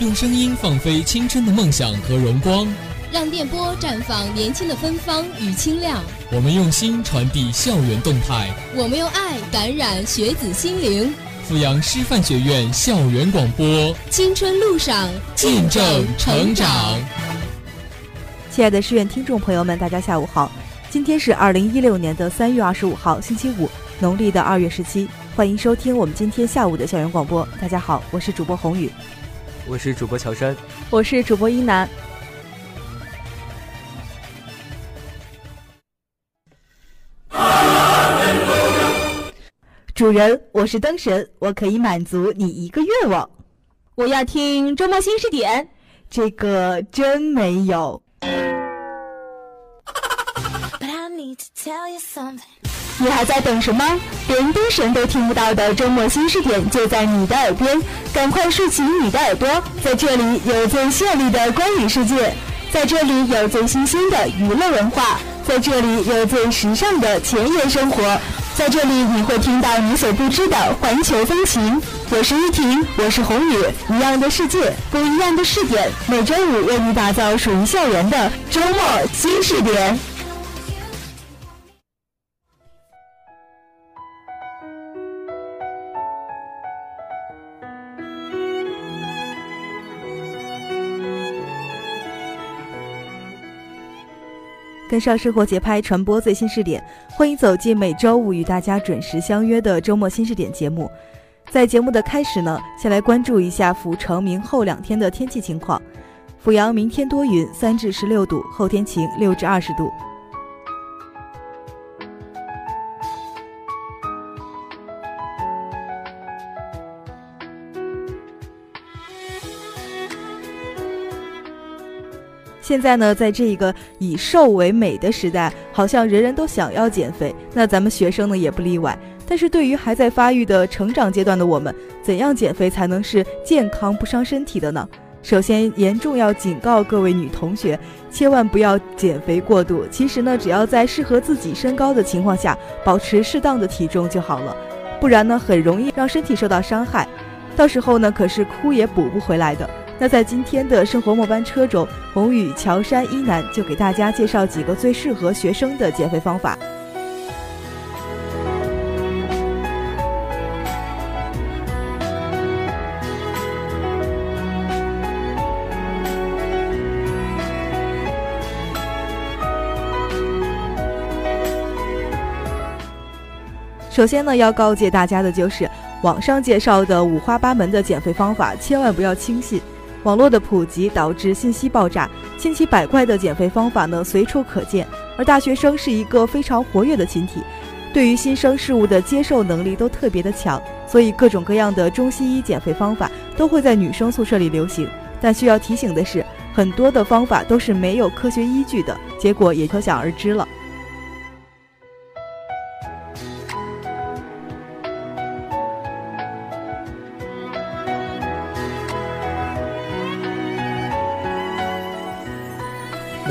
用声音放飞青春的梦想和荣光，让电波绽放年轻的芬芳与清亮。我们用心传递校园动态，我们用爱感染学子心灵。阜阳师范学院校园广播，青春路上见证成长。亲爱的师院听众朋友们，大家下午好，今天是二零一六年的三月二十五号，星期五，农历的二月十七。欢迎收听我们今天下午的校园广播。大家好，我是主播宏宇，我是主播乔山，我是主播一楠。主人，我是灯神，我可以满足你一个愿望。我要听周末新视点，这个真没有。你还在等什么？连灯神都听不到的周末新视点就在你的耳边，赶快竖起你的耳朵，在这里有最绚丽的观影世界，在这里有最新鲜的娱乐文化，在这里有最时尚的前沿生活，在这里你会听到你所不知的环球风情。我是玉婷，我是红宇，一样的世界，不一样的视点，每周五为你打造属于校园的周末新视点。跟上生活节拍，传播最新视点，欢迎走进每周五与大家准时相约的周末新视点节目。在节目的开始呢，先来关注一下阜城明后两天的天气情况。阜阳明天多云，三至十六度，后天晴，六至二十度。现在呢，在这个以瘦为美的时代，好像人人都想要减肥，那咱们学生呢也不例外。但是对于还在发育的成长阶段的我们，怎样减肥才能是健康不伤身体的呢？首先，严重要警告各位女同学，千万不要减肥过度。其实呢，只要在适合自己身高的情况下，保持适当的体重就好了，不然呢，很容易让身体受到伤害，到时候呢，可是哭也补不回来的。那在今天的生活末班车中，宏宇、乔山、一楠就给大家介绍几个最适合学生的减肥方法。首先呢，要告诫大家的就是，网上介绍的五花八门的减肥方法，千万不要轻信。网络的普及导致信息爆炸，千奇百怪的减肥方法呢随处可见。而大学生是一个非常活跃的群体，对于新生事物的接受能力都特别的强，所以各种各样的中西医减肥方法都会在女生宿舍里流行。但需要提醒的是，很多的方法都是没有科学依据的，结果也可想而知了。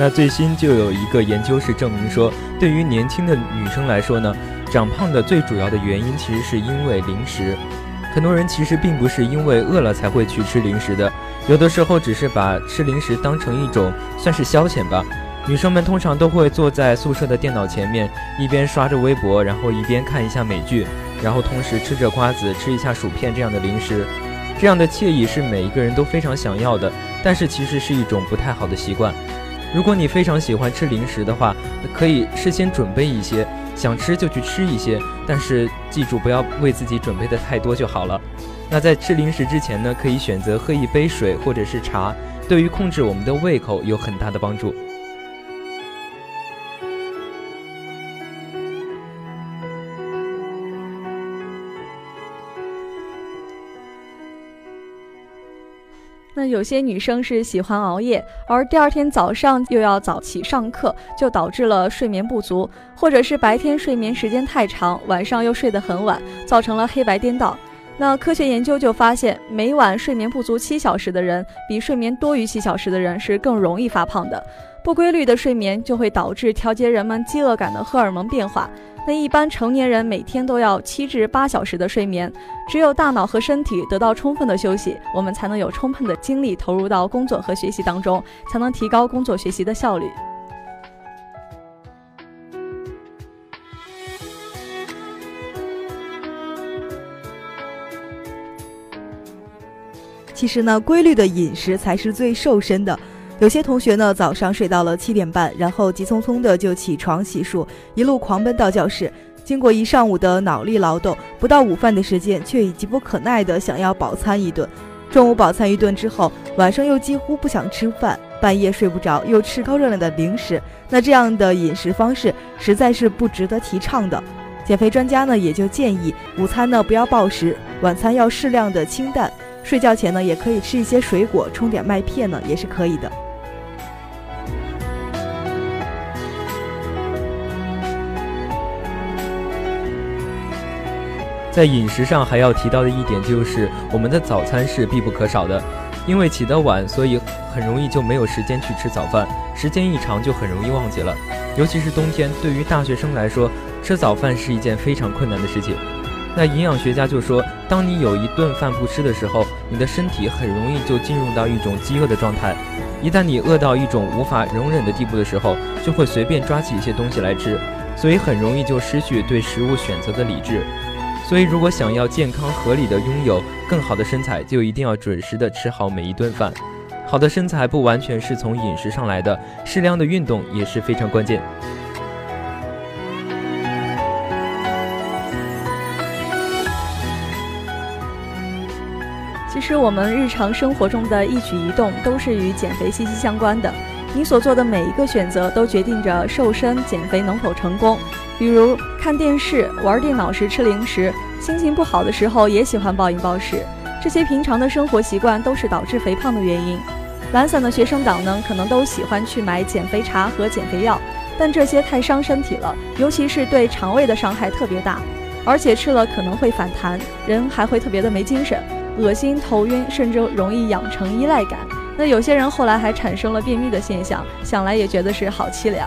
那最新就有一个研究是证明说，对于年轻的女生来说呢，长胖的最主要的原因其实是因为零食。很多人其实并不是因为饿了才会去吃零食的，有的时候只是把吃零食当成一种算是消遣吧。女生们通常都会坐在宿舍的电脑前面，一边刷着微博，然后一边看一下美剧，然后同时吃着瓜子，吃一下薯片这样的零食。这样的惬意是每一个人都非常想要的，但是其实是一种不太好的习惯。如果你非常喜欢吃零食的话，可以事先准备一些，想吃就去吃一些，但是记住不要为自己准备的太多就好了。那在吃零食之前呢，可以选择喝一杯水或者是茶，对于控制我们的胃口有很大的帮助。那有些女生是喜欢熬夜，而第二天早上又要早起上课，就导致了睡眠不足，或者是白天睡眠时间太长，晚上又睡得很晚，造成了黑白颠倒。那科学研究就发现，每晚睡眠不足七小时的人，比睡眠多于七小时的人是更容易发胖的。不规律的睡眠就会导致调节人们饥饿感的荷尔蒙变化。那一般成年人每天都要七至八小时的睡眠，只有大脑和身体得到充分的休息，我们才能有充分的精力投入到工作和学习当中，才能提高工作学习的效率。其实呢，规律的饮食才是最瘦身的。有些同学呢，早上睡到了七点半，然后急匆匆的就起床洗漱，一路狂奔到教室。经过一上午的脑力劳动，不到午饭的时间，却已急不可耐的想要饱餐一顿。中午饱餐一顿之后，晚上又几乎不想吃饭，半夜睡不着，又吃高热量的零食。那这样的饮食方式实在是不值得提倡的。减肥专家呢，也就建议午餐呢不要暴食，晚餐要适量的清淡。睡觉前呢，也可以吃一些水果，冲点麦片呢，也是可以的。在饮食上还要提到的一点就是，我们的早餐是必不可少的。因为起得晚，所以很容易就没有时间去吃早饭，时间一长就很容易忘记了。尤其是冬天，对于大学生来说，吃早饭是一件非常困难的事情。那营养学家就说，当你有一顿饭不吃的时候，你的身体很容易就进入到一种饥饿的状态。一旦你饿到一种无法容忍的地步的时候，就会随便抓起一些东西来吃，所以很容易就失去对食物选择的理智。所以，如果想要健康合理的拥有更好的身材，就一定要准时的吃好每一顿饭。好的身材不完全是从饮食上来的，适量的运动也是非常关键。其实我们日常生活中的一举一动都是与减肥息息相关的。你所做的每一个选择都决定着瘦身减肥能否成功。比如看电视、玩电脑时吃零食，心情不好的时候也喜欢暴饮暴食，这些平常的生活习惯都是导致肥胖的原因。懒散的学生党呢，可能都喜欢去买减肥茶和减肥药，但这些太伤身体了，尤其是对肠胃的伤害特别大，而且吃了可能会反弹，人还会特别的没精神。恶心、头晕，甚至容易养成依赖感。那有些人后来还产生了便秘的现象，想来也觉得是好凄凉。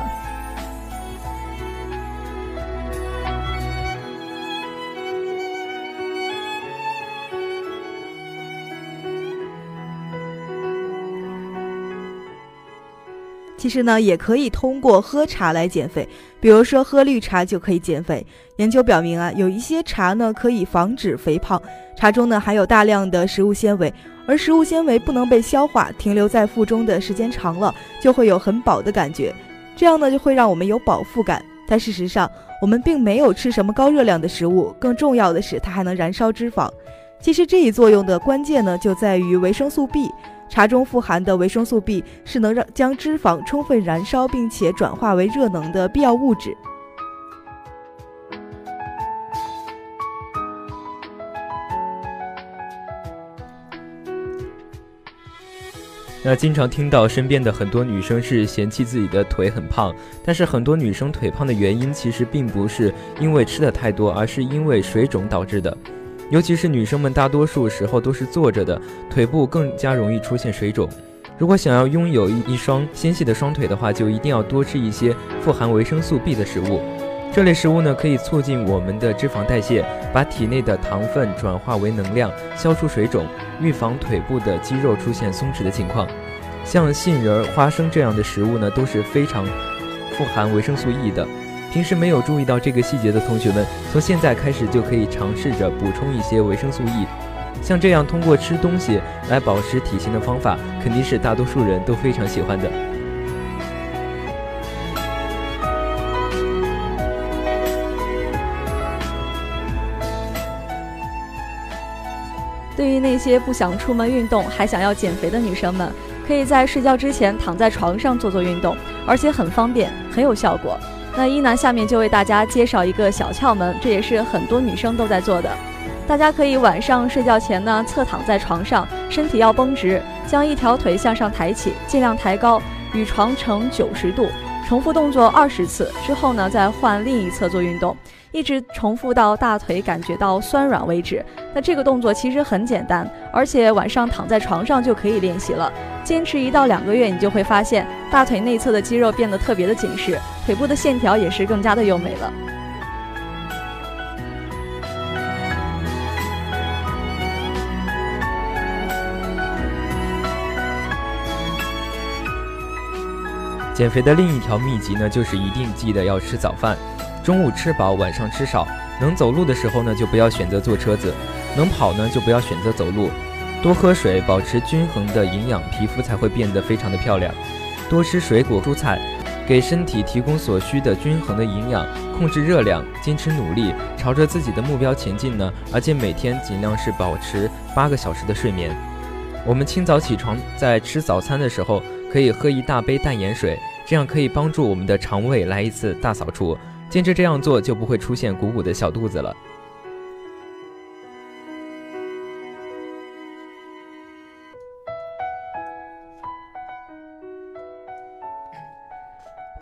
其实呢，也可以通过喝茶来减肥，比如说喝绿茶就可以减肥。研究表明啊，有一些茶呢可以防止肥胖，茶中呢含有大量的食物纤维，而食物纤维不能被消化，停留在腹中的时间长了，就会有很饱的感觉，这样呢就会让我们有饱腹感。但事实上，我们并没有吃什么高热量的食物，更重要的是它还能燃烧脂肪。其实这一作用的关键呢就在于维生素 B。茶中富含的维生素 B 是能让将脂肪充分燃烧并且转化为热能的必要物质。那经常听到身边的很多女生是嫌弃自己的腿很胖，但是很多女生腿胖的原因其实并不是因为吃的太多，而是因为水肿导致的。尤其是女生们，大多数时候都是坐着的，腿部更加容易出现水肿。如果想要拥有一一双纤细的双腿的话，就一定要多吃一些富含维生素 B 的食物。这类食物呢，可以促进我们的脂肪代谢，把体内的糖分转化为能量，消除水肿，预防腿部的肌肉出现松弛的情况。像杏仁、花生这样的食物呢，都是非常富含维生素 E 的。平时没有注意到这个细节的同学们，从现在开始就可以尝试着补充一些维生素 E。像这样通过吃东西来保持体型的方法，肯定是大多数人都非常喜欢的。对于那些不想出门运动还想要减肥的女生们，可以在睡觉之前躺在床上做做运动，而且很方便，很有效果。那一楠下面就为大家介绍一个小窍门，这也是很多女生都在做的。大家可以晚上睡觉前呢，侧躺在床上，身体要绷直，将一条腿向上抬起，尽量抬高，与床成九十度，重复动作二十次之后呢，再换另一侧做运动。一直重复到大腿感觉到酸软为止。那这个动作其实很简单而且晚上躺在床上就可以练习了。坚持一到两个月你就会发现大腿内侧的肌肉变得特别的紧实腿部的线条也是更加的优美了。减肥的另一条秘籍呢就是一定记得要吃早饭。中午吃饱晚上吃少能走路的时候呢就不要选择坐车子。能跑呢，就不要选择走路。多喝水，保持均衡的营养，皮肤才会变得非常的漂亮。多吃水果蔬菜，给身体提供所需的均衡的营养，控制热量，坚持努力，朝着自己的目标前进呢。而且每天尽量是保持八个小时的睡眠。我们清早起床，在吃早餐的时候，可以喝一大杯淡盐水，这样可以帮助我们的肠胃来一次大扫除。坚持这样做，就不会出现鼓鼓的小肚子了。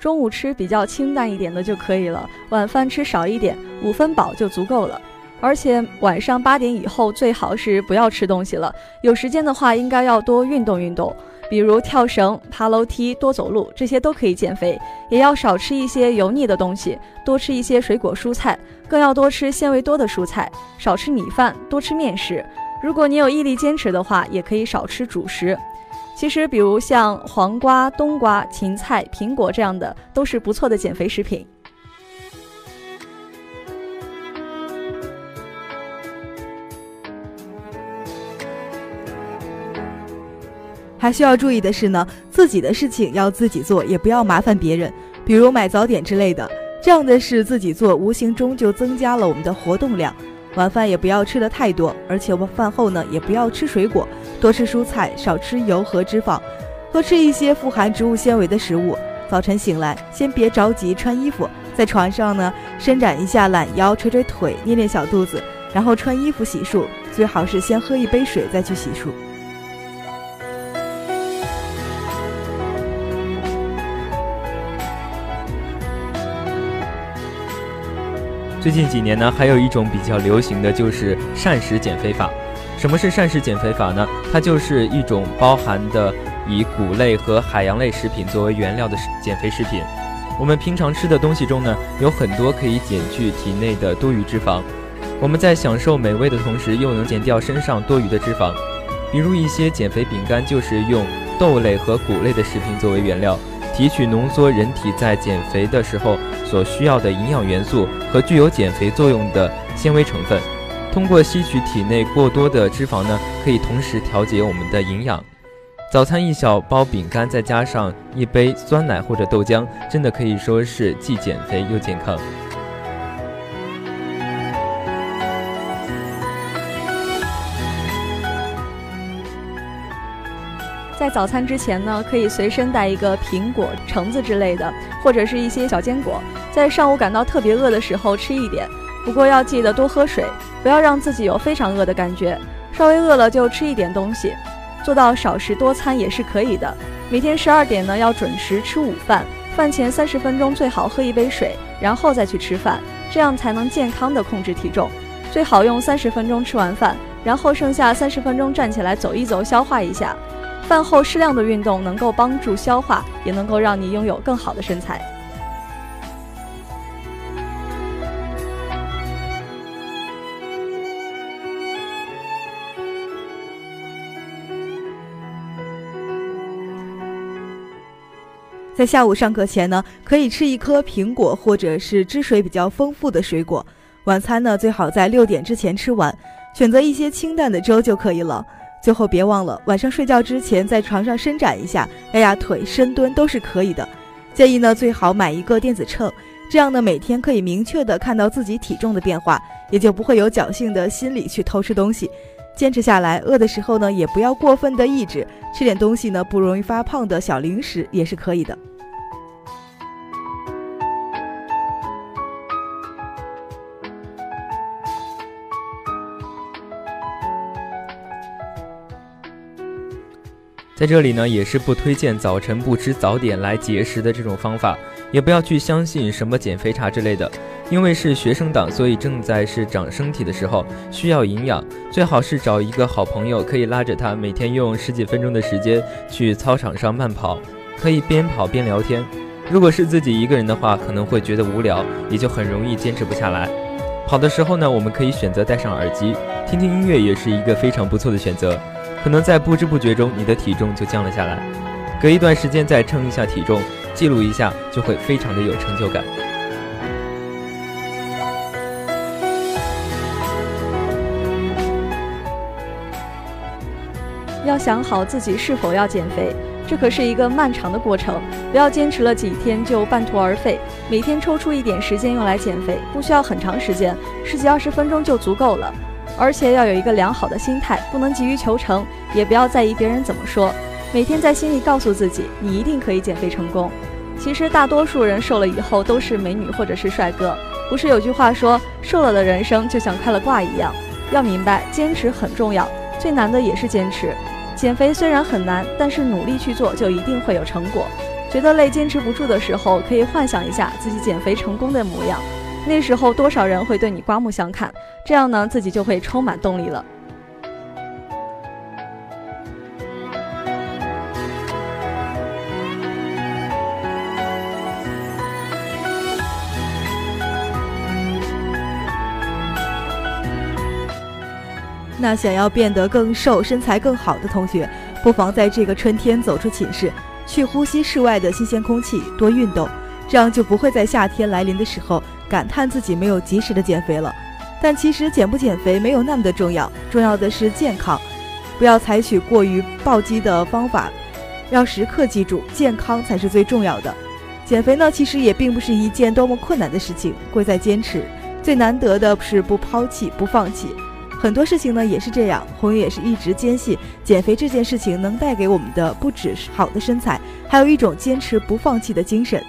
中午吃比较清淡一点的就可以了，晚饭吃少一点，五分饱就足够了。而且晚上八点以后最好是不要吃东西了。有时间的话，应该要多运动运动，比如跳绳、爬楼梯、多走路，这些都可以减肥。也要少吃一些油腻的东西，多吃一些水果蔬菜，更要多吃纤维多的蔬菜，少吃米饭，多吃面食。如果你有毅力坚持的话，也可以少吃主食。其实，比如像黄瓜、冬瓜、芹菜、苹果这样的，都是不错的减肥食品。还需要注意的是呢，自己的事情要自己做，也不要麻烦别人，比如买早点之类的。这样的事自己做，无形中就增加了我们的活动量。晚饭也不要吃的太多，而且饭后呢，也不要吃水果。多吃蔬菜，少吃油和脂肪，多吃一些富含植物纤维的食物。早晨醒来，先别着急穿衣服，在床上呢伸展一下懒腰，捶捶腿，捏捏小肚子，然后穿衣服洗漱。最好是先喝一杯水再去洗漱。最近几年呢，还有一种比较流行的就是膳食减肥法。什么是膳食减肥法呢？它就是一种包含的以谷类和海洋类食品作为原料的减肥食品。我们平常吃的东西中呢，有很多可以减去体内的多余脂肪。我们在享受美味的同时，又能减掉身上多余的脂肪。比如一些减肥饼干，就是用豆类和谷类的食品作为原料，提取浓缩人体在减肥的时候所需要的营养元素和具有减肥作用的纤维成分。通过吸取体内过多的脂肪呢，可以同时调节我们的营养。早餐一小包饼干，再加上一杯酸奶或者豆浆，真的可以说是既减肥又健康。在早餐之前呢，可以随身带一个苹果、橙子之类的，或者是一些小坚果，在上午感到特别饿的时候吃一点。不过要记得多喝水，不要让自己有非常饿的感觉。稍微饿了就吃一点东西，做到少食多餐也是可以的。每天十二点呢要准时吃午饭，饭前三十分钟最好喝一杯水，然后再去吃饭，这样才能健康的控制体重。最好用三十分钟吃完饭，然后剩下三十分钟站起来走一走，消化一下。饭后适量的运动能够帮助消化，也能够让你拥有更好的身材。在下午上课前呢，可以吃一颗苹果，或者是汁水比较丰富的水果。晚餐呢，最好在六点之前吃完，选择一些清淡的粥就可以了。最后别忘了，晚上睡觉之前在床上伸展一下，压压腿、深蹲都是可以的。建议呢，最好买一个电子秤，这样呢，每天可以明确的看到自己体重的变化，也就不会有侥幸的心理去偷吃东西。坚持下来，饿的时候呢，也不要过分的抑制，吃点东西呢，不容易发胖的小零食也是可以的。在这里呢，也是不推荐早晨不吃早点来节食的这种方法，也不要去相信什么减肥茶之类的，因为是学生党，所以正在是长身体的时候，需要营养，最好是找一个好朋友，可以拉着他每天用十几分钟的时间去操场上慢跑，可以边跑边聊天。如果是自己一个人的话，可能会觉得无聊，也就很容易坚持不下来。跑的时候呢，我们可以选择戴上耳机，听听音乐，也是一个非常不错的选择。可能在不知不觉中，你的体重就降了下来。隔一段时间再称一下体重，记录一下，就会非常的有成就感。要想好自己是否要减肥，这可是一个漫长的过程，不要坚持了几天就半途而废。每天抽出一点时间用来减肥，不需要很长时间，十几二十分钟就足够了。而且要有一个良好的心态，不能急于求成，也不要在意别人怎么说。每天在心里告诉自己，你一定可以减肥成功。其实大多数人瘦了以后都是美女或者是帅哥，不是有句话说，瘦了的人生就像开了挂一样。要明白，坚持很重要，最难的也是坚持。减肥虽然很难，但是努力去做就一定会有成果。觉得累、坚持不住的时候，可以幻想一下自己减肥成功的模样，那时候多少人会对你刮目相看？这样呢，自己就会充满动力了。那想要变得更瘦、身材更好的同学，不妨在这个春天走出寝室，去呼吸室外的新鲜空气，多运动，这样就不会在夏天来临的时候感叹自己没有及时的减肥了。但其实减不减肥没有那么的重要，重要的是健康，不要采取过于暴击的方法，要时刻记住健康才是最重要的。减肥呢，其实也并不是一件多么困难的事情，贵在坚持。最难得的是不抛弃、不放弃。很多事情呢也是这样，红云也是一直坚信减肥这件事情能带给我们的不只是好的身材，还有一种坚持不放弃的精神。